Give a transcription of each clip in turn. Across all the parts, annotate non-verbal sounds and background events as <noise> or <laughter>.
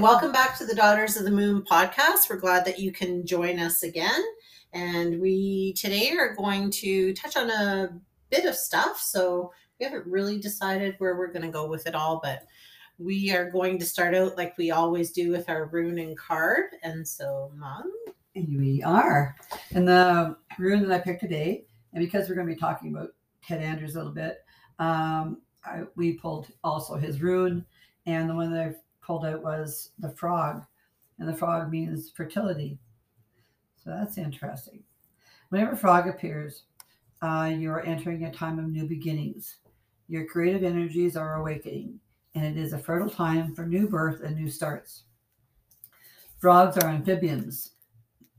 Welcome back to the Daughters of the Moon podcast. We're glad that you can join us again. And we today are going to touch on a bit of stuff. So we haven't really decided where we're going to go with it all, but we are going to start out like we always do with our rune and card. And so, Mom. And we are. And the rune that I picked today, and because we're going to be talking about Ted Andrews a little bit, um, I, we pulled also his rune. And the one that I pulled out was the frog. And the frog means fertility. So that's interesting. Whenever a frog appears, uh, you are entering a time of new beginnings. Your creative energies are awakening, and it is a fertile time for new birth and new starts. Frogs are amphibians,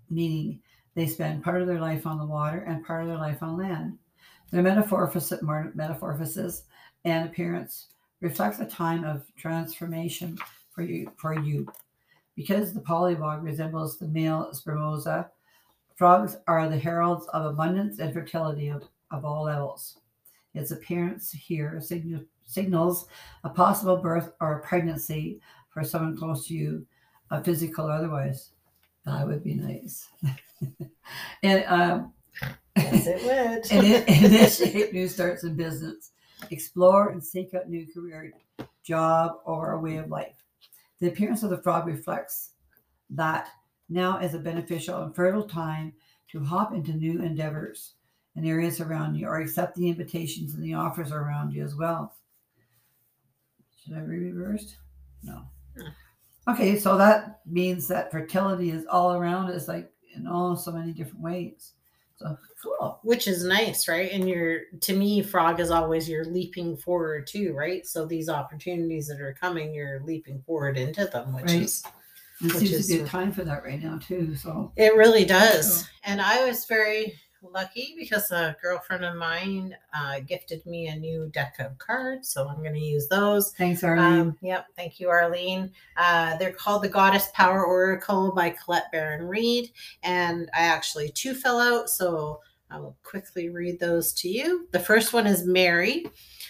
meaning they spend part of their life on the water and part of their life on land. Their metamorphosis, metamorphosis and appearance reflects a time of transformation for you. For you. Because the polywog resembles the male spermiosa, frogs are the heralds of abundance and fertility of, of all levels. Its appearance here signal, signals a possible birth or a pregnancy for someone close to you, uh, physical or otherwise. That would be nice. <laughs> and um, yes, it would. <laughs> and initiate new starts in business. Explore and seek out new career, job, or a way of life. The appearance of the frog reflects that now is a beneficial and fertile time to hop into new endeavors and areas around you or accept the invitations and the offers around you as well. Should I read reversed? No. Okay, so that means that fertility is all around us, like in all so many different ways. So cool. Which is nice, right? And you're to me, frog is always you're leaping forward too, right? So these opportunities that are coming, you're leaping forward into them, which right. is it seems is, to be a time for that right now too. So it really does. So. And I was very lucky because a girlfriend of mine uh, gifted me a new deck of cards, so I'm going to use those. Thanks, Arlene. Um, yep, thank you, Arlene. Uh, they're called the Goddess Power Oracle by Colette Baron-Reid, and I actually two fell out, so I will quickly read those to you. The first one is Mary.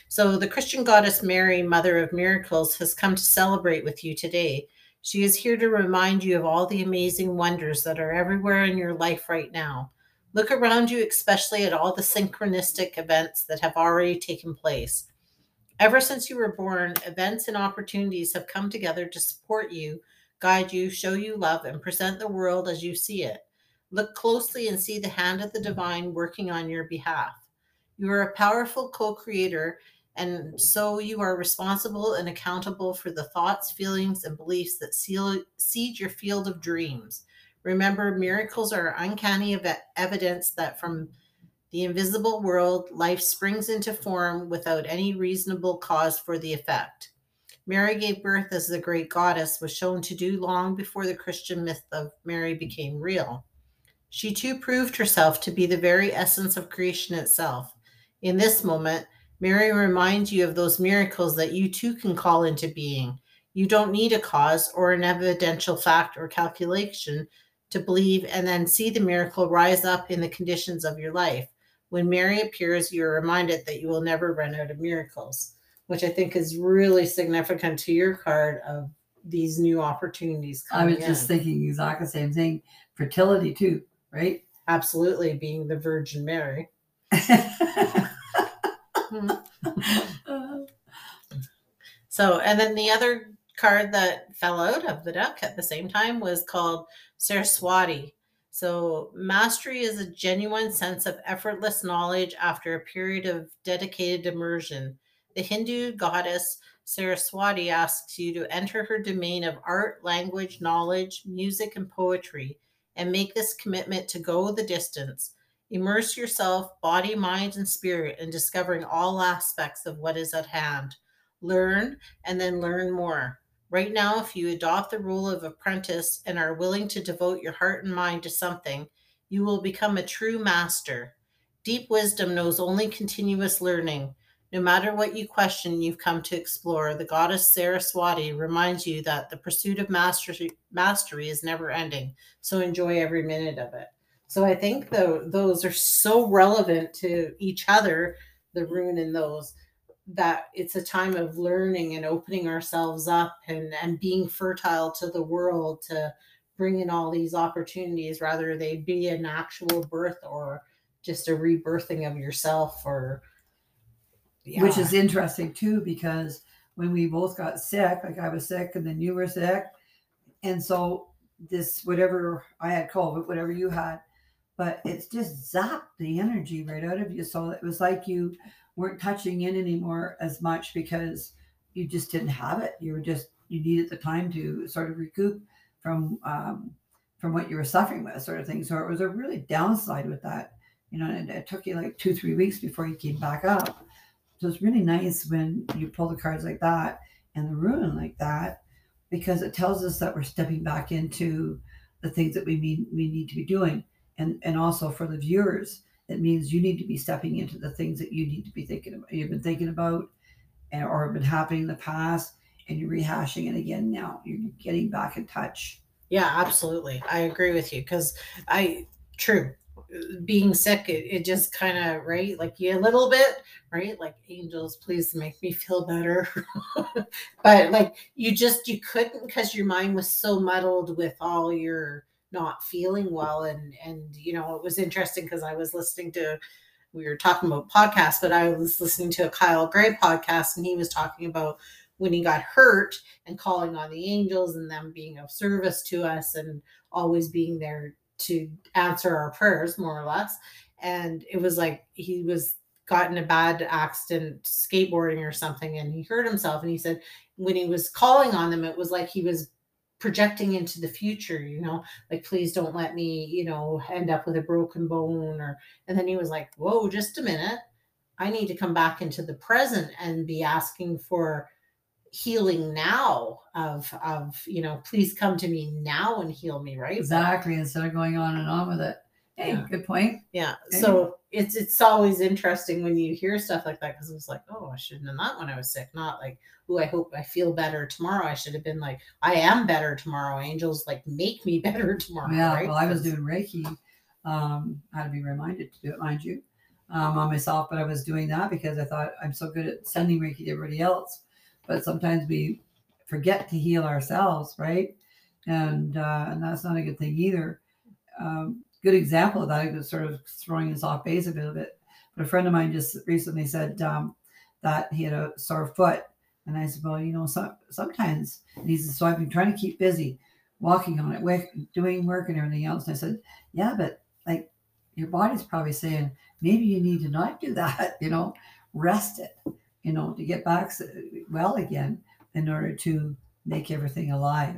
So the Christian goddess Mary, Mother of Miracles, has come to celebrate with you today. She is here to remind you of all the amazing wonders that are everywhere in your life right now. Look around you, especially at all the synchronistic events that have already taken place. Ever since you were born, events and opportunities have come together to support you, guide you, show you love, and present the world as you see it. Look closely and see the hand of the divine working on your behalf. You are a powerful co creator, and so you are responsible and accountable for the thoughts, feelings, and beliefs that seal, seed your field of dreams. Remember, miracles are uncanny ev- evidence that from the invisible world, life springs into form without any reasonable cause for the effect. Mary gave birth as the great goddess was shown to do long before the Christian myth of Mary became real. She too proved herself to be the very essence of creation itself. In this moment, Mary reminds you of those miracles that you too can call into being. You don't need a cause or an evidential fact or calculation to believe and then see the miracle rise up in the conditions of your life. When Mary appears, you're reminded that you will never run out of miracles, which I think is really significant to your card of these new opportunities. I was just thinking exactly the same thing. Fertility, too, right? Absolutely, being the Virgin Mary. <laughs> so, and then the other card that fell out of the deck at the same time was called Saraswati. So, mastery is a genuine sense of effortless knowledge after a period of dedicated immersion. The Hindu goddess Saraswati asks you to enter her domain of art, language, knowledge, music, and poetry, and make this commitment to go the distance. Immerse yourself, body, mind, and spirit, in discovering all aspects of what is at hand. Learn and then learn more. Right now, if you adopt the rule of apprentice and are willing to devote your heart and mind to something, you will become a true master. Deep wisdom knows only continuous learning. No matter what you question, you've come to explore. The goddess Saraswati reminds you that the pursuit of mastery, mastery is never ending. So enjoy every minute of it. So I think the, those are so relevant to each other, the rune and those that it's a time of learning and opening ourselves up and and being fertile to the world to bring in all these opportunities rather they be an actual birth or just a rebirthing of yourself or which is interesting too because when we both got sick like i was sick and then you were sick and so this whatever i had covid whatever you had but it's just zapped the energy right out of you. So it was like you weren't touching in anymore as much because you just didn't have it. You were just you needed the time to sort of recoup from um, from what you were suffering with sort of thing. So it was a really downside with that you know and it took you like two three weeks before you came back up. So it's really nice when you pull the cards like that and the rune like that because it tells us that we're stepping back into the things that we mean we need to be doing. And and also for the viewers it means you need to be stepping into the things that you need to be thinking about you've been thinking about and or have been happening in the past and you're rehashing it again now. You're getting back in touch. Yeah absolutely. I agree with you because i true being sick it, it just kind of right like you a little bit right like angels please make me feel better. <laughs> But like you just you couldn't because your mind was so muddled with all your not feeling well and and you know it was interesting because i was listening to we were talking about podcasts but i was listening to a kyle gray podcast and he was talking about when he got hurt and calling on the angels and them being of service to us and always being there to answer our prayers more or less. And it was like he was got in a bad accident skateboarding or something and he hurt himself and he said when he was calling on them it was like he was projecting into the future you know like please don't let me you know end up with a broken bone or and then he was like whoa just a minute. I need to come back into the present and be asking for healing now of of you know please come to me now and heal me right? Exactly instead of going on and on with it hey yeah. good point yeah so it's it's always interesting when you hear stuff like that because it's like oh i shouldn't have done that when i was sick not like oh i hope i feel better tomorrow i should have been like i am better tomorrow angels like make me <laughs> better tomorrow yeah right? well i was doing reiki um I had to be reminded to do it mind you um, on myself but i was doing that because i thought i'm so good at sending reiki to everybody else but sometimes we forget to heal ourselves, right? And uh, and that's not a good thing either. Um, good example of that is sort of throwing us off base a little bit. But a friend of mine just recently said um, that he had a sore foot, and I said, well, you know, so, sometimes and he said, so I've been trying to keep busy, walking on it, doing work and everything else. And I said, yeah, but like your body's probably saying maybe you need to not do <laughs> that. You know, rest it you know, to get back well again in order to make everything alive,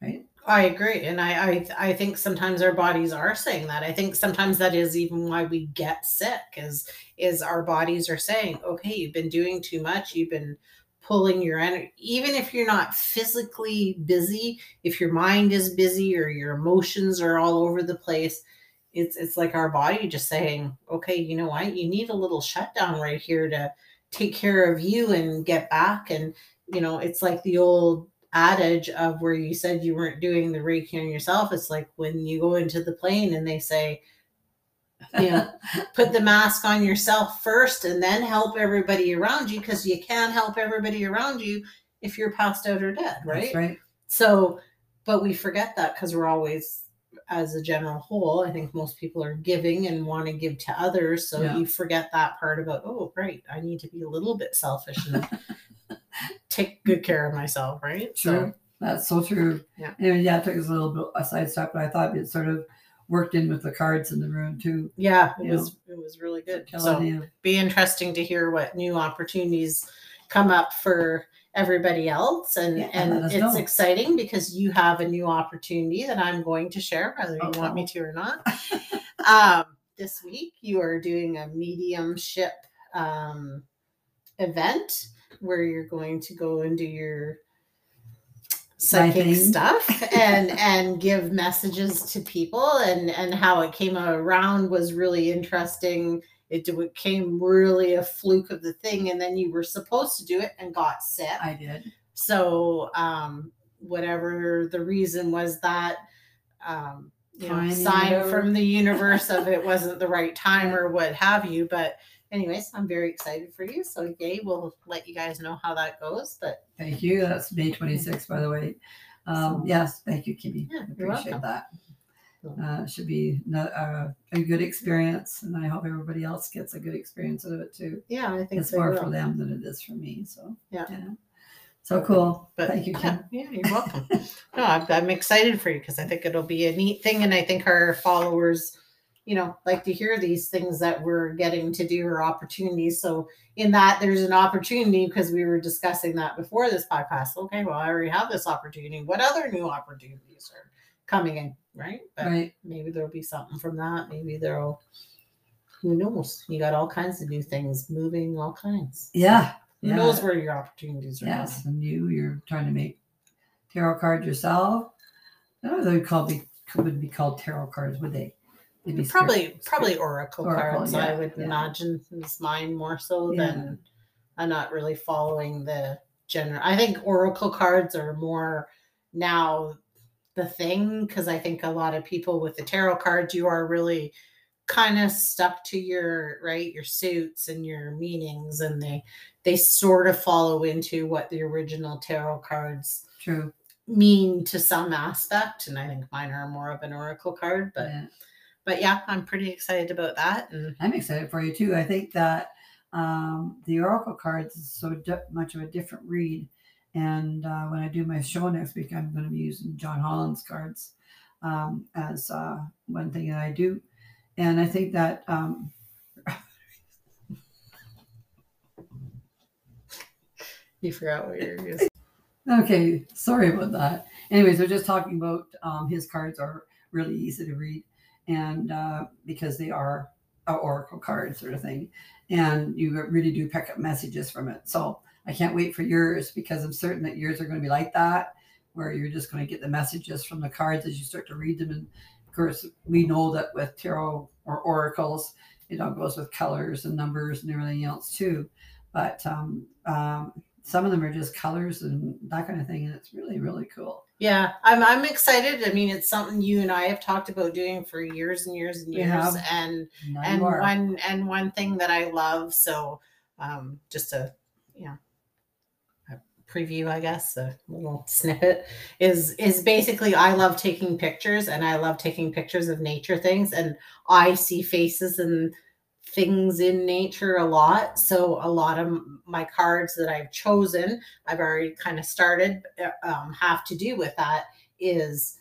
right? I agree, and I, I I think sometimes our bodies are saying that. I think sometimes that is even why we get sick, is is our bodies are saying, okay, you've been doing too much, you've been pulling your energy, even if you're not physically busy, if your mind is busy or your emotions are all over the place, it's it's like our body just saying, okay, you know what, you need a little shutdown right here to take care of you and get back. And, you know, it's like the old adage of where you said you weren't doing the Reiki on yourself. It's like when you go into the plane and they say, you know, <laughs> put the mask on yourself first and then help everybody around you because you can't help everybody around you if you're passed out or dead, right? That's right. So, but we forget that because we're always as a general whole, I think most people are giving and want to give to others. So yeah. you forget that part about, oh, great, I need to be a little bit selfish and take good care of myself, right? True. So, That's so true. Yeah. And yeah, it took us a little bit a side step, but I thought it sort of worked in with the cards in the rune too. Yeah, it was know. it was really good. So be interesting to hear what new opportunities come up for everybody else and yeah, and it's know. exciting because you have a new opportunity that i'm going to share whether you want me to or not <laughs> um, this week you are doing a mediumship um, event where you're going to go and do your psychic stuff <laughs> and and give messages to people. And and how it came around was really interesting. It became really a fluke of the thing and then you were supposed to do it and got sick. I did. So um whatever the reason was that um you know sign from the universe of it wasn't the right time <laughs> or what have you but anyways, I'm very excited for you. So yay, we'll let you guys know how that goes. But Thank you. That's May 26th, by the way. Um, So- yes, thank you, Kimmy. Yeah, appreciate that. Uh, should be uh, a good experience, and I hope everybody else gets a good experience out of it too. yeah, I think It's more will. for them than it is for me. So Yeah. So cool. But Thank you, Kim. yeah, yeah, you're welcome. <laughs> no, I'm, I'm excited for you because I think it'll be a neat thing, and I think our followers, you know, like to hear these things that we're getting to do or opportunities. So in that, there's an opportunity because we were discussing that before this podcast. Okay, well, I already have this opportunity. What other new opportunities are coming in, right? But Right. maybe there'll be something from that. Maybe there'll. Who knows? You got all kinds of new things moving, all kinds. Yeah. Who yeah. knows where your opportunities are? Yes, and you, you're trying to make tarot cards yourself. I don't know they would call be would be called tarot cards, would they? They'd be mm, script- probably probably oracle, Oracle, cards i would yeah. imagine is mine more so Yeah. than i'm not really following the general i think oracle cards are more now the thing because i think a lot of people with the tarot cards you are really kind of stuck to your right your suits and your meanings and they they sort of follow into what the original tarot cards True. mean to some aspect and i think mine are more of an oracle card but yeah. But yeah, I'm pretty excited about that. And I'm excited for you too. I think that um, the Oracle cards is so di- much of a different read. And uh, when I do my show next week, I'm going to be using John Holland's cards um, as uh, one thing that I do. And I think that um, <laughs> you forgot what you're using. Okay, sorry about that. Anyways, we're just talking about um, his cards are really easy to read, and uh, because they are a oracle card sort of thing, and you really do pick up messages from it. So I can't wait for yours because I'm certain that yours are going to be like that, where you're just going to get the messages from the cards as you start to read them. And of course, we know that with tarot or oracles, it all goes with colors and numbers and everything else too. But um, um, some of them are just colors and that kind of thing, and it's really really cool. Yeah, I'm I'm excited. I mean, it's something you and I have talked about doing for years and years and years. have. And and you are. one and one thing that I love, so um just a you know a preview, I guess, a little snippet is is basically I love taking pictures and I love taking pictures of nature things and I see faces and things in nature a lot. So a lot of my cards that I've chosen, I've already kind of started, uh, um, have to do with that is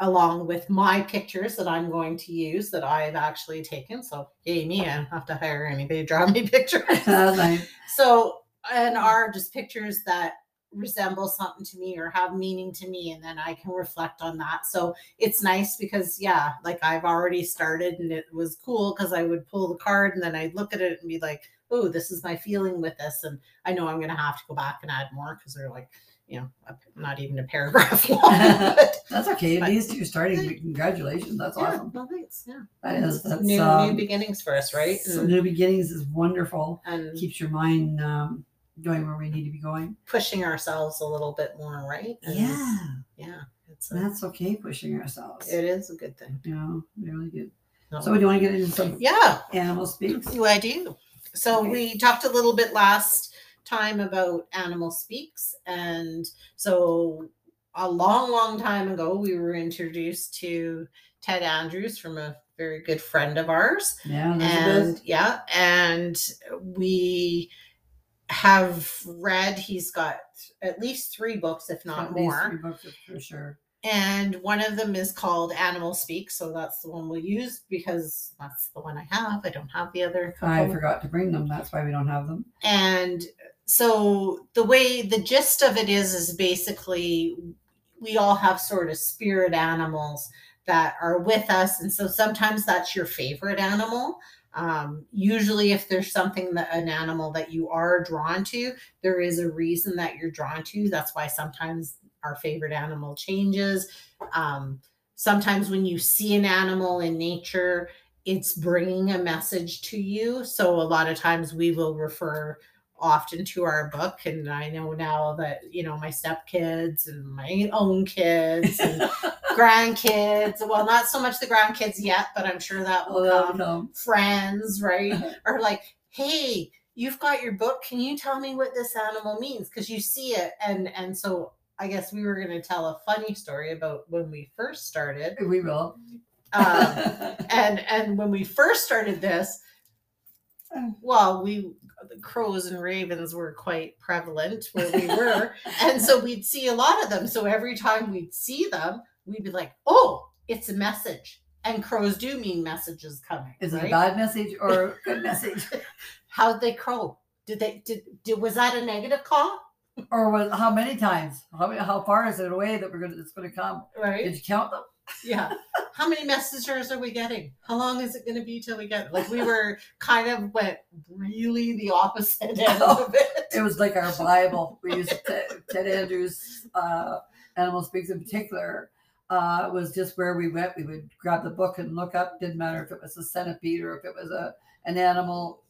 along with my pictures that I'm going to use that I've actually taken. So yay me, I don't have to hire anybody to draw me <laughs> pictures. <laughs> So and are just pictures that resemble something to me or have meaning to me and then I can reflect on that. So it's nice because yeah, like I've already started and it was cool because I would pull the card and then I'd look at it and be like, oh, this is my feeling with this. And I know I'm gonna have to go back and add more because they're like, you know, a- not even a paragraph <laughs> long. <laughs> That's okay. Least you're starting. Congratulations. That's yeah, awesome. well, thanks. Yeah. That is that's new um, new beginnings for us, right? And, new beginnings is wonderful. and Keeps your mind um, going where we need to be going. pushing ourselves a little bit more, right? And, yeah. It's a, that's okay. Pushing ourselves. it is a good thing. Yeah, know, really good. No. So, do you want to get into some Yeah, animal speaks? do I do. So Okay. we talked a little bit last time about animal speaks, and so a long, long time ago, we were introduced to Ted Andrews from a very good friend of ours, Yeah, Elizabeth. and yeah, and we have read. He's got at least three books, if not At more. three books for sure. and one of them is called Animal Speak. So that's the one we'll use because that's the one I have. I don't have the other I forgot to bring them. That's why we don't have them. And so the way the gist of it is is basically we all have sort of spirit animals that are with us, and so sometimes that's your favorite animal. Um, usually, if there's something that an animal that you are drawn to, there is a reason that you're drawn to. That's why sometimes our favorite animal changes. Um, sometimes when you see an animal in nature, it's bringing a message to you. So a lot of times we will refer often to our book and i know now that you know my stepkids and my own kids and <laughs> grandkids. Well, not so much the grandkids yet, but I'm sure that will Well, come. no. Friends, right? <laughs> or like, hey, you've got your book. Can you tell me what this animal means? Because you see it, and and so I guess we were going to tell a funny story about when we first started. We will. Um, <laughs> and and when we first started this well we the crows and ravens were quite prevalent where we were <laughs> and so we'd see a lot of them so every time we'd see them we'd be like oh it's a message and crows do mean messages coming Is it a bad message or a good <laughs> message? how'd they crow did they did, did was that a negative call Or was, how many times? How, how far is it away that we're gonna it's gonna come? right Did you count them? Yeah how many messengers are we getting how long is it going to be till we get like we were kind of went really the opposite end of it <laughs> It was like our Bible. We used Ted, Ted Andrews' uh, Animal Speaks in particular. Uh, was just where we went. We would grab the book and look up. Didn't matter if it was a centipede or if it was a an animal,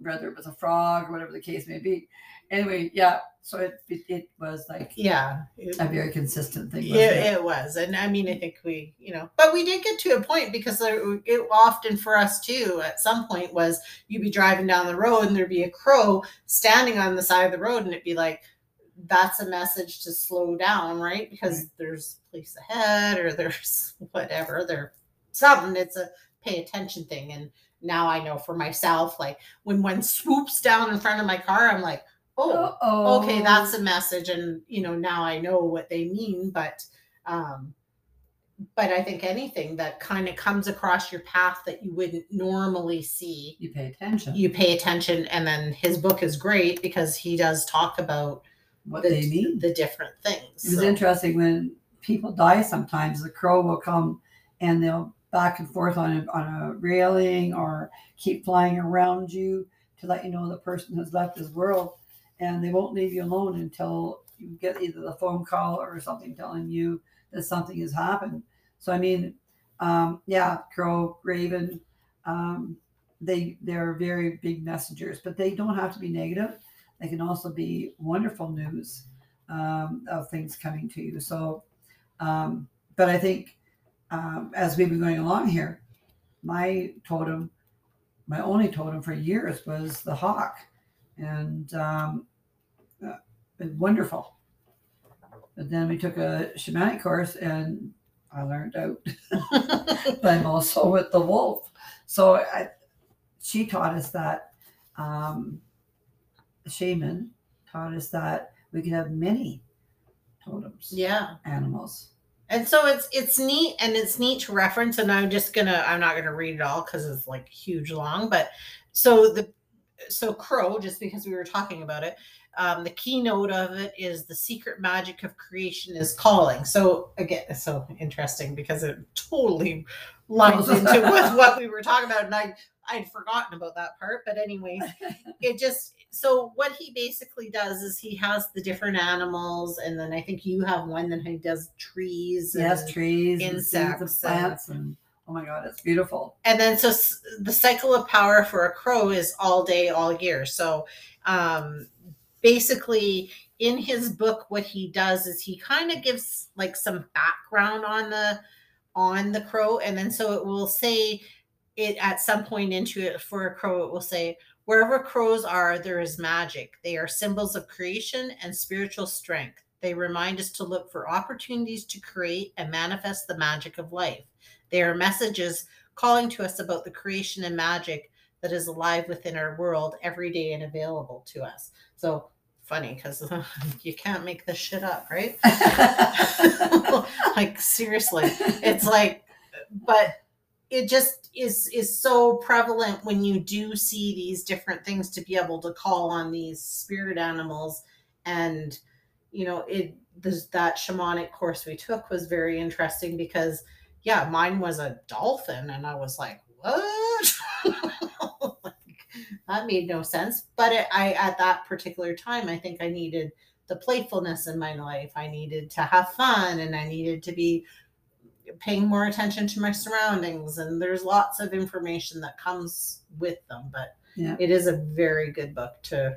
whether it was a frog or whatever the case may be. Anyway, yeah. So it it, it was like yeah it- a very consistent thing. Yeah, it was, and I mean, I think we, you know, but we did get to a point because there, it often for us too. At some point, was you'd be driving down the road and there'd be a crow standing on the side of the road, and it'd be like, that's a message to slow down, right? Because Right. there's police ahead, or there's <laughs> whatever, there something. It's a pay attention thing, and now I know for myself, like when one swoops down in front of my car, I'm like, oh Uh-oh. okay that's a message and you know now i know what they mean but um but i think anything that kind of comes across your path that you wouldn't normally see you pay attention. you pay attention and then his book is great because he does talk about what the, they mean. the different things It was So- interesting when people die sometimes, the crow will come and they'll back and forth on a, on a railing or keep flying around you to let you know the person has left this world. And they won't leave you alone until you get either the phone call or something telling you that something has happened. So, I mean, um, yeah, crow, raven, um, they, they're very big messengers, but they don't have to be negative. They can also be wonderful news um, of things coming to you. So, um, but I think um, as we've been going along here, my totem, my only totem for years was the hawk, and um, uh, wonderful. But then we took a shamanic course, and I learned out. <laughs> but I'm also with the wolf. So I, she taught us that um, the shaman taught us that we could have many totems, yeah animals. and so it's it's neat and it's neat to reference and i'm just gonna i'm not gonna read it all because it's like huge long but so the so crow just because we were talking about it um, the keynote of it is the secret magic of creation is calling so again it's so interesting because it totally lines <laughs> into with what we were talking about and i i'd forgotten about that part but anyway, <laughs> it just so what he basically does is he has the different animals and then i think you have one that he does trees yes, and, trees, and insects and- plants, and oh my god, it's beautiful. and then so the cycle of power for a crow is all day all year so um basically in his book what he does is he kind of gives like some background on the on the crow. And then so it will say it at some point into it for a crow it will say wherever crows are there is magic. They are symbols of creation and spiritual strength. They remind us to look for opportunities to create and manifest the magic of life. They are messages calling to us about the creation and magic that is alive within our world every day and available to us. So funny because <laughs> you can't make this shit up, right? <laughs> <laughs> like seriously, it's like, but it just is is so prevalent when you do see these different things to be able to call on these spirit animals. And you know it this, that shamanic course we took was very interesting because yeah mine was a dolphin and i was like what that made no sense but it, i at that particular time i think i needed the playfulness in my life i needed to have fun and i needed to be paying more attention to my surroundings and there's lots of information that comes with them but Yeah. it is a very good book to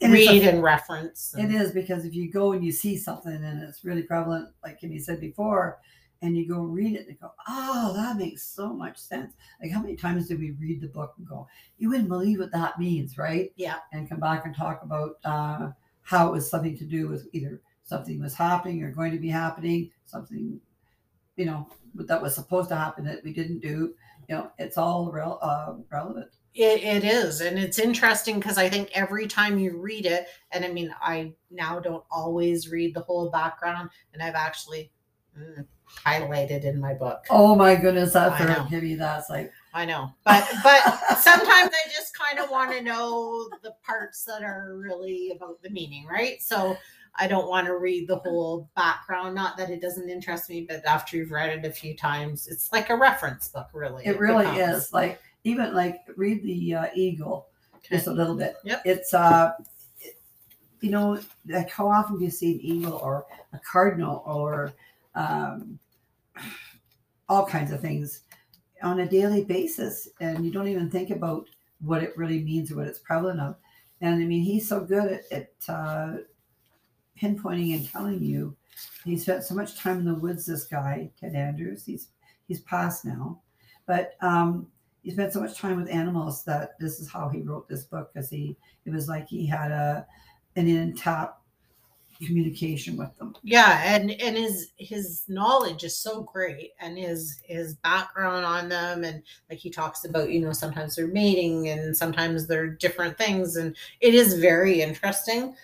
it's a- read and reference It and- is because if you go and you see something and it's really prevalent, like Kimmy said before, and you go read it and go, oh, that makes so much sense. Like, how many times did we read the book and go, you wouldn't believe what that means, right? Yeah. And come back and talk about uh, how it was something to do with either something was happening or going to be happening, something, you know, that was supposed to happen that we didn't do. You know, it's all rel- uh, relevant. It, it is. And it's interesting because I think every time you read it, and I mean, I now don't always read the whole background, and I've actually highlighted in my book. Oh my goodness, that's I know. for Kimmy. That's like, I know, but but sometimes I just kind of want to know the parts that are really about the meaning, right? So I don't want to read the whole background. Not that it doesn't interest me, but after you've read it a few times, it's like a reference book, really. it really becomes. is. Like, even like read the uh, Eagle Okay. just a little bit. Yep. It's, uh, it- you know, like how often do you see an eagle or a cardinal or um, all kinds of things on a daily basis, and you don't even think about what it really means or what it's prevalent of. And I mean, he's so good at, at uh, pinpointing and telling you. He spent so much time in the woods. This guy, Ted Andrews, he's he's passed now, but um, he spent so much time with animals that this is how he wrote this book because he it was like he had a an in tap communication with them. yeah and and his his knowledge is so great and his his background on them and like he talks about you know sometimes they're mating and sometimes they're different things and it is very interesting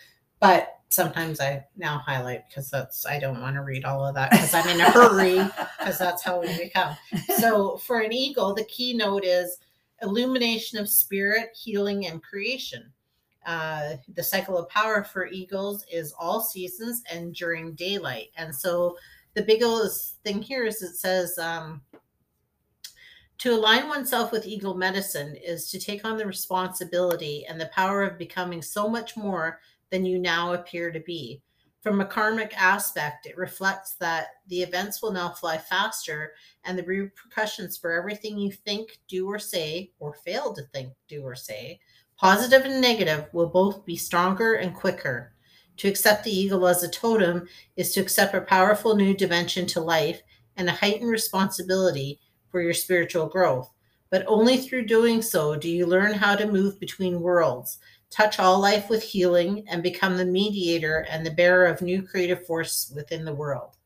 but sometimes i now highlight because that's i don't want to read all of that because i'm in a hurry <laughs> because that's how we become so for an eagle the keynote is illumination of spirit healing and creation uh, the cycle of power for eagles is all seasons and during daylight. And so the biggest thing here is it says um, to align oneself with eagle medicine is to take on the responsibility and the power of becoming so much more than you now appear to be. From a karmic aspect, it reflects that the events will now fly faster and the repercussions for everything you think, do, or say, or fail to think, do, or say, positive and negative, will both be stronger and quicker. To accept the eagle as a totem is to accept a powerful new dimension to life and a heightened responsibility for your spiritual growth. But only through doing so do you learn how to move between worlds touch all life with healing, and become the mediator and the bearer of new creative force within the world.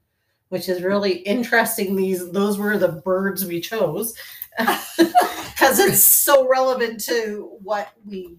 Which is really interesting. These those were the birds we chose <laughs> because it's so relevant to what we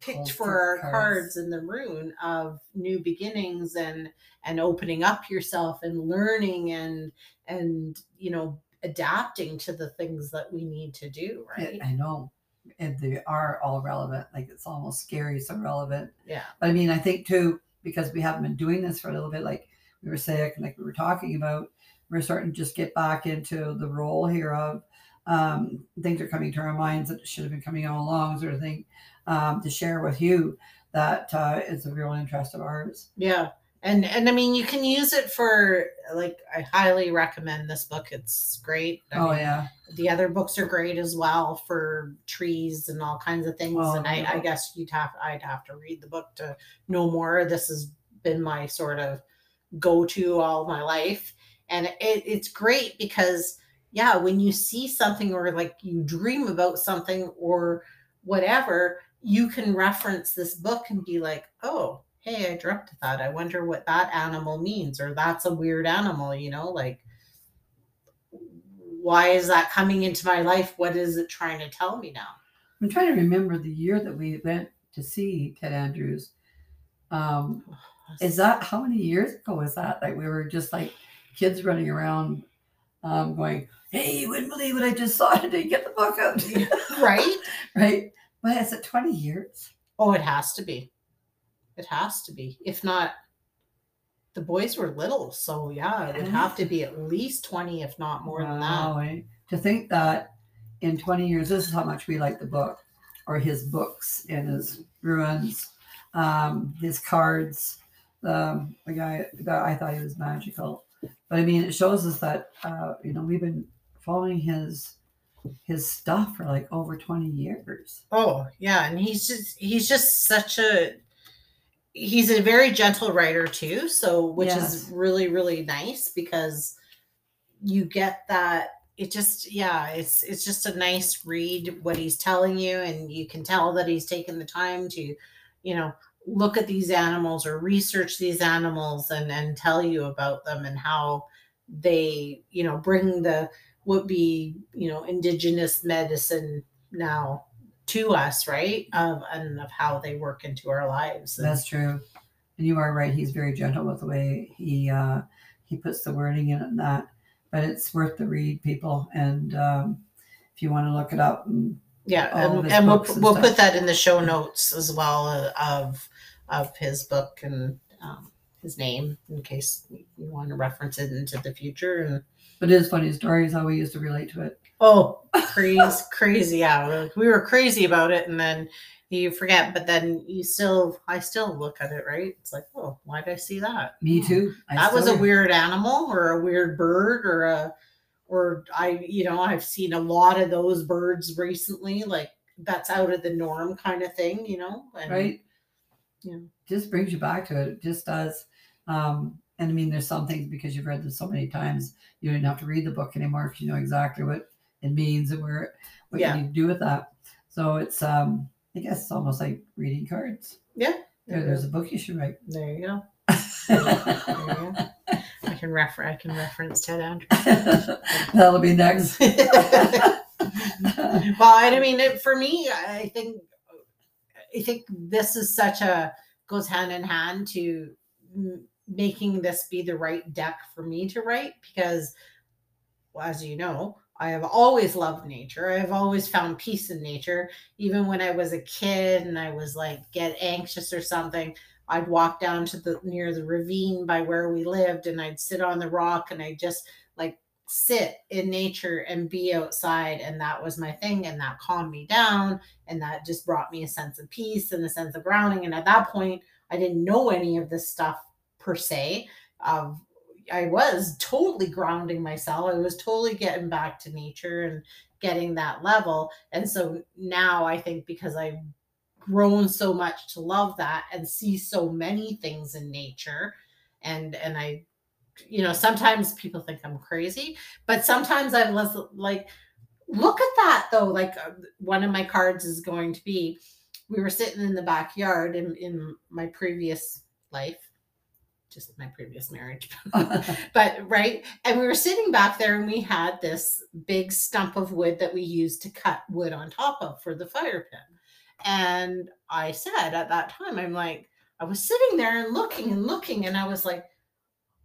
picked for for our cards. cards in the rune of new beginnings and and opening up yourself and learning and and you know adapting to the things that we need to do right I know. And they are all relevant. Like it's almost scary, so relevant. yeah But I mean, I think too, because we haven't been doing this for a little bit, like we were sick, like we were talking about, we're starting to just get back into the role here of um, things are coming to our minds that should have been coming all along, sort of thing, um, to share with you that uh, is a real interest of ours. Yeah. And and I mean you can use it for like I highly recommend this book. It's great. I oh mean, yeah, The other books are great as well for trees and all kinds of things. Well, and I, I guess you'd have I'd have to read the book to know more. This has been my sort of go to all my life. And it, it's great because yeah, when you see something or like you dream about something or whatever, you can reference this book and be like, oh, hey, I dreamt that. I wonder what that animal means, or that's a weird animal, you know, like why is that coming into my life? What is it trying to tell me now? I'm trying to remember the year that we went to see Ted Andrews. Um, is that how many years ago was that? Like we were just like kids running around, um, going, "Hey, you wouldn't believe what I just saw <laughs> today. Get the book out!" <laughs> right? <laughs> right? But is it 20 years? Oh, it has to be. It has to be. If not, the boys were little, so yeah, it would have to be at least twenty, if not more than that. Eh? To think that in 20 years, this is how much we like the book, or his books and his runes, um, his cards. Um, the guy, the guy, I thought he was magical. But I mean, it shows us that uh, you know we've been following his his stuff for like over 20 years. Oh yeah, and he's just he's just such a he's a very gentle writer too, so which Yes. is really really nice because you get that it just yeah it's it's just a nice read what he's telling you and you can tell that he's taken the time to you know look at these animals or research these animals and and tell you about them and how they you know bring the would be you know indigenous medicine now to us right of and of how they work into our lives and, That's true. And you are right. He's very gentle with the way he uh, he puts the wording in and that. But it's worth the read, people. And um, if you want to look it up, and yeah and, and we'll, and we'll stuff. put that in the show notes as well uh, of of his book and um, his name in case you want to reference it into the future and but it is funny stories how we used to relate to it. oh crazy <laughs> crazy yeah we were crazy about it and then you forget but then you still i still look at it right it's like oh why did i see that Me Oh, too. I that was a weird animal or a weird bird or a or i you know i've seen a lot of those birds recently like that's out of the norm kind of thing you know and right? Yeah. Just brings you back to it. It just does. Um, and I mean, there's some things because you've read them so many times, you don't have to read the book anymore because you know exactly what it means and where what Yeah. you need to do with that. So it's um, I guess it's almost like reading cards. Yeah. There, there's a book you should write. there you go <laughs> there you go i can refer i can reference ted andrews <laughs> That'll be next. <laughs> well, and I mean, it, for me, I think, I think this is such a goes hand in hand to making this be the right deck for me to write because, well, as you know, I have always loved nature. I have always found peace in nature. Even when I was a kid and I was like get anxious or something, I'd walk down to the near the ravine by where we lived and I'd sit on the rock and I just sit in nature and be outside and that was my thing and that calmed me down and that just brought me a sense of peace and a sense of grounding and at that point i didn't know any of this stuff per se. Of i was totally grounding myself. I was totally getting back to nature and getting that level and so now i think because i've grown so much to love that and see so many things in nature and and i you know, sometimes people think I'm crazy, but sometimes I'm less like, look at that though. Like uh, one of my cards is going to be, we were sitting in the backyard in, in my previous life, just my previous marriage, <laughs> <laughs> but right. And we were sitting back there and we had this big stump of wood that we used to cut wood on top of for the fire pit. And I said at that time, I'm like, I was sitting there and looking and looking, and I was like,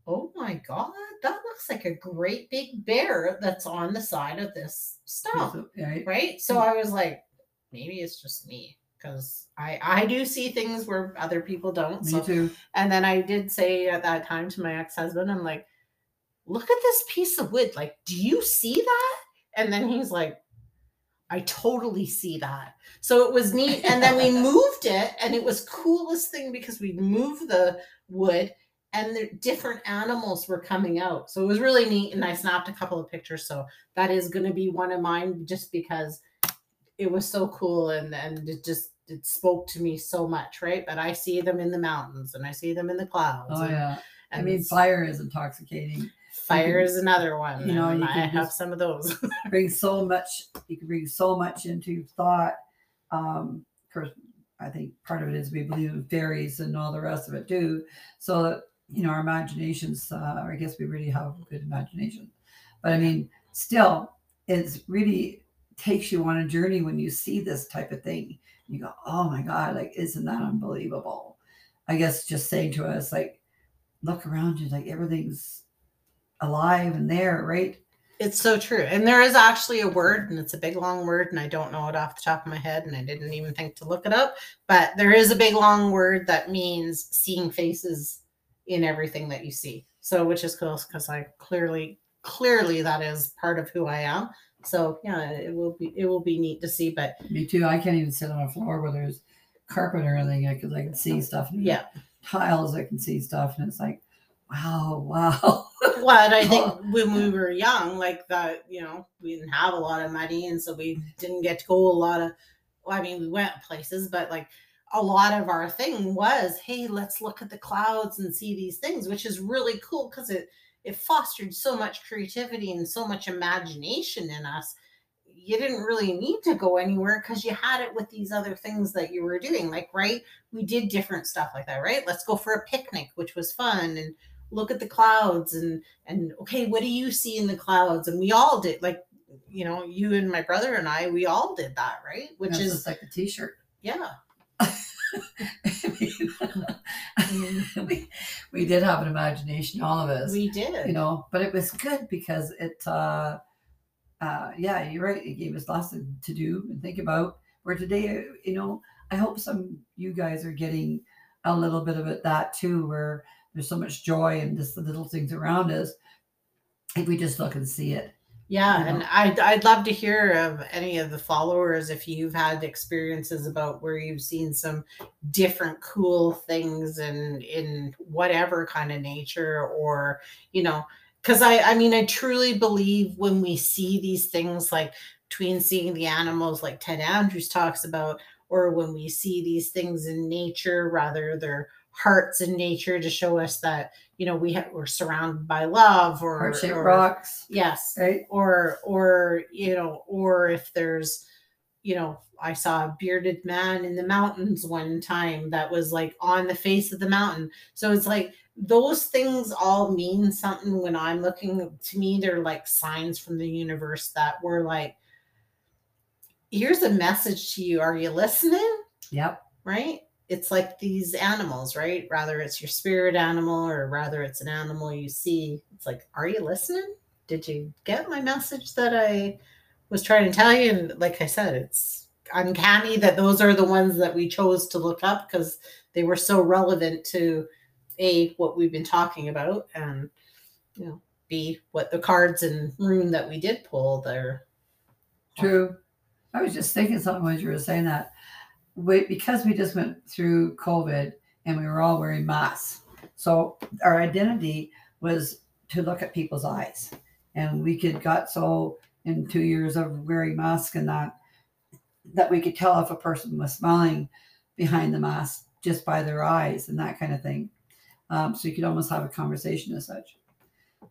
oh my god that looks like a great big bear that's on the side of this stump right? right so hmm. i was like maybe it's just me because i i do see things where other people don't Me so too. and then i did say at that time to my ex-husband i'm like look at this piece of wood like do you see that and then he's like i totally see that so it was neat and then we <laughs> moved it and it was coolest thing because we moved the wood and the different animals were coming out so it was really neat and i snapped a couple of pictures so that is going to be one of mine just because it was so cool and and it just it spoke to me so much right but i see them in the mountains and i see them in the clouds Oh and, yeah. I mean, fire is intoxicating. fire can- is another one you know, and you i can have some of those <laughs> Bring so much. You can bring so much into thought. Um, of course, I think part of it is we believe in fairies and all the rest of it too. So you know, our imaginations. Uh, I guess we really have a good imagination. But I mean, still, it's really takes you on a journey when you see this type of thing. You go, oh my god, like isn't that unbelievable? I guess just saying to us like, look around you, like everything's alive and there, right? It's so true. And there is actually a word, and it's a big long word, and I don't know it off the top of my head, and I didn't even think to look it up. But there is a big long word that means seeing faces in everything that you see. So, which is cool because I clearly, clearly that is part of who I am. So, yeah, it will be it will be neat to see. But Me too. I can't even sit on a floor where there's carpet or anything because I can see stuff. yeah, tiles, I can see stuff, and it's like, wow, wow. <laughs> well, and I think <laughs> when we were young, like that, you know, we didn't have a lot of money, and so we didn't get to go a lot of. Well, I mean, we went places, but like a lot of our thing was, hey, let's look at the clouds and see these things, which is really cool because it it fostered so much creativity and so much imagination in us. You didn't really need to go anywhere because you had it with these other things that you were doing like right we did different stuff like that right? Let's go for a picnic which was fun and look at the clouds and and okay what do you see in the clouds? and we all did like you know you and my brother and i we all did that right? Which That's is like a t-shirt. yeah we, <laughs> we did have an imagination, all of us. we did. You know but it was good because it uh uh yeah you're right. It gave us lots to, to do and think about. Where today you know i hope some you guys are getting a little bit of it that too where there's so much joy in just the little things around us. If we just look and see it Yeah, and I'd I'd love to hear of any of the followers if you've had experiences about where you've seen some different cool things in in whatever kind of nature or you know because I I mean I truly believe when we see these things like between seeing the animals like Ted Andrews talks about or when we see these things in nature rather they're hearts in nature to show us that you know we ha- we're surrounded by love or, heart-shaped rocks yes. right? Or or you know or if there's you know i saw a bearded man in the mountains one time that was like on the face of the mountain. So it's like those things all mean something when i'm looking to me they're like signs from the universe that we're like here's a message to you. Are you listening? Yep. Right it's like these animals right? Rather it's your spirit animal or rather it's an animal you see. It's like are you listening? Did you get my message that i was trying to tell you? And like i said it's uncanny that those are the ones that we chose to look up because they were so relevant to a what we've been talking about and you know b what the cards and rune that we did pull there True. I was just thinking something when you were saying that. Wait, because we just went through COVID and we were all wearing masks. So our identity was to look at people's eyes. And we could got so in two years of wearing masks and that that we could tell if a person was smiling behind the mask just by their eyes and that kind of thing. Um, so you could almost have a conversation as such.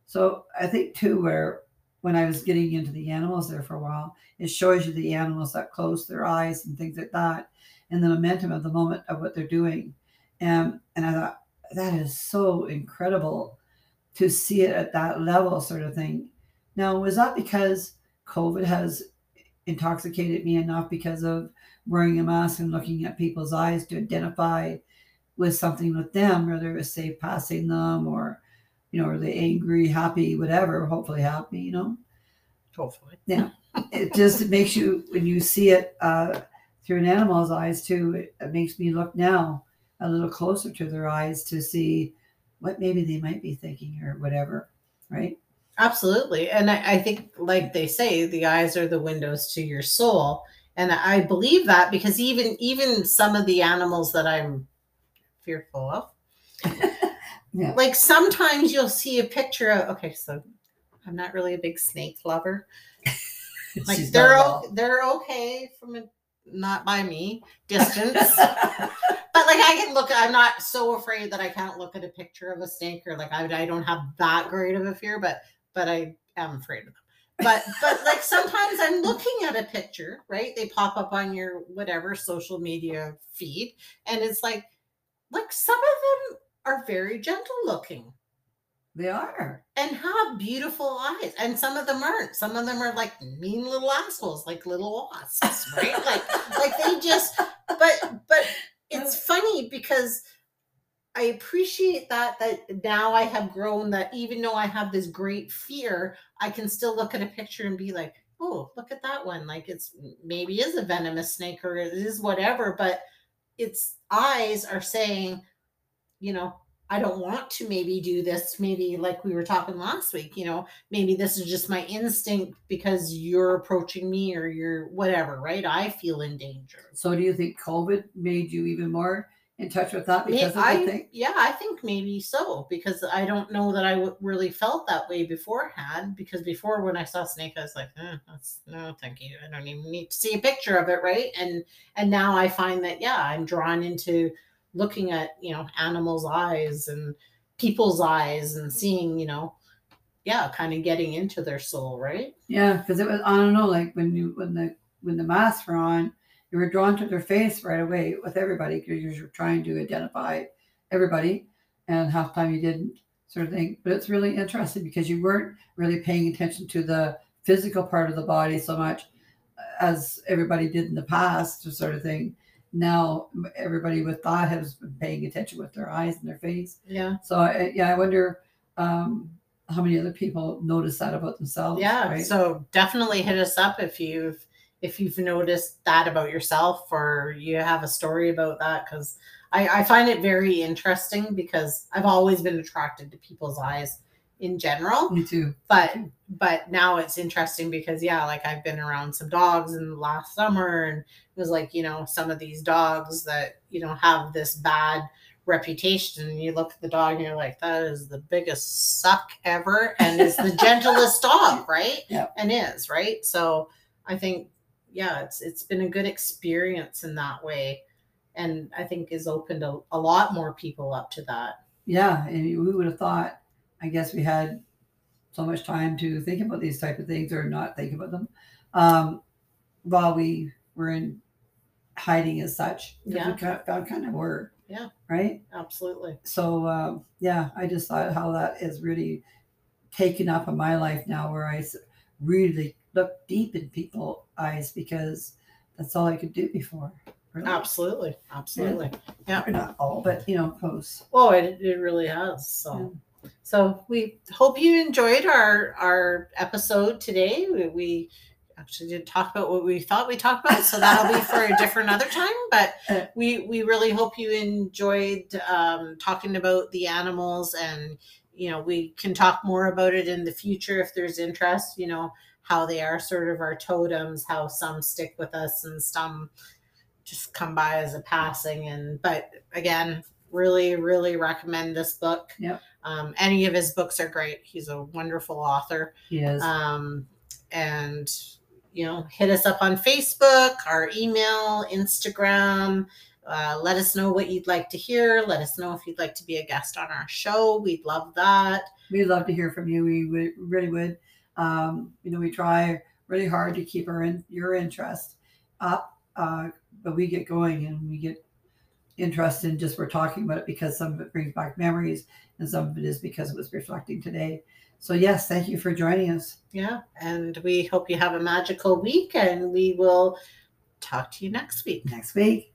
So I think too, where when I was getting into the animals there for a while, it shows you the animals that close their eyes and things like that, and the momentum of the moment of what they're doing. And and I thought that is so incredible to see it at that level, sort of thing. Now, was that because COVID has intoxicated me enough because of wearing a mask and looking at people's eyes to identify with something with them, whether it was say passing them or you know, are they angry, happy, whatever, hopefully happy, you know? hopefully Yeah. It just makes you, when you see it uh, through an animal's eyes too, it, it makes me look now a little closer to their eyes to see what maybe they might be thinking or whatever, right? Absolutely. And I, I think, like they say, the eyes are the windows to your soul. And I believe that because even even some of the animals that I'm fearful of, <laughs> Yeah. like sometimes you'll see a picture of okay, so I'm not really a big snake lover. <laughs> Like She's they're o- they're okay from a not by me distance. <laughs> but like I can look I'm not so afraid that I can't look at a picture of a snake or like I, I don't have that great of a fear, but but I am afraid of them. But but like sometimes I'm looking at a picture, right? They pop up on your whatever social media feed, and it's like like some of them are very gentle looking they are. and have beautiful eyes. And some of them aren't. Some of them are like mean little assholes, like little wasps, right? <laughs> like like they just but but it's funny because I appreciate that that now I have grown that even though I have this great fear, I can still look at a picture and be like, oh, look at that one. Like it's maybe is a venomous snake or it is whatever, but its eyes are saying, you know, I don't want to maybe do this. Maybe like we were talking last week, you know, maybe this is just my instinct because you're approaching me or you're whatever, right? I feel in danger. So do you think COVID made you even more in touch with that because of I, the thing? yeah, I think maybe so because I don't know that I w- really felt that way beforehand. Because before, when I saw snake, I was like, eh, "That's no, thank you. I don't even need to see a picture of it, right?" And and now I find that yeah, I'm drawn into looking at you know animals' eyes and people's eyes and seeing you know yeah, kind of getting into their soul, right? Yeah, because it was I don't know, like when you when the when the masks were on, you were drawn to their face right away with everybody because you're trying to identify everybody, and half time you didn't sort of thing. But it's really interesting because you weren't really paying attention to the physical part of the body so much uh, as everybody did in the past, sort of thing. Now everybody with thought has been paying attention with their eyes and their face. Yeah. So I, yeah, I wonder um, how many other people notice that about themselves. Yeah. right? So definitely hit us up if you've if you've noticed that about yourself or you have a story about that because I, I find it very interesting because I've always been attracted to people's eyes in general. Me too. But but now it's interesting because yeah, like I've been around some dogs in the last summer and it was like, you know, some of these dogs that, you know, have this bad reputation and you look at the dog and you're like, that is the biggest suck ever and is the <laughs> gentlest dog, right? Yeah. And is, right? So I think yeah, it's it's been a good experience in that way. And I think is opened a, a lot more people up to that. Yeah, and we would have thought. I guess we had so much time to think about these type of things or not think about them um, while we were in hiding as such. Yeah. we kind of, kind of were. Yeah. Right. Absolutely. So um, yeah, I just thought how that is really taken up in my life now, where I really look deep in people's eyes because that's all I could do before. Really. Absolutely. Absolutely. Yeah, not all, but you know, close. Oh, it, it really has. So, so we hope you enjoyed our our episode today. We, we actually didn't talk about what we thought we talked about, so that'll be for a <laughs> different other time. But we we really hope you enjoyed um, talking about the animals, and you know we can talk more about it in the future if there's interest. You know how they are sort of our totems, how some stick with us and some just come by as a passing. And but again, really really recommend this book. Yep. Um, any of his books are great. He's a wonderful author He is. um, and you know hit us up on facebook our email instagram uh, let us know what you'd like to hear let us know if you'd like to be a guest on our show we'd love that We'd love to hear from you. We would, really would. Um, you know, we try really hard to keep our in, your interest up, uh, but we get going and we get interested in just we're talking about it because some of it brings back memories and some of it is because it was reflecting today. So yes, thank you for joining us. yeah and we hope you have a magical week and we will talk to you next week Next week.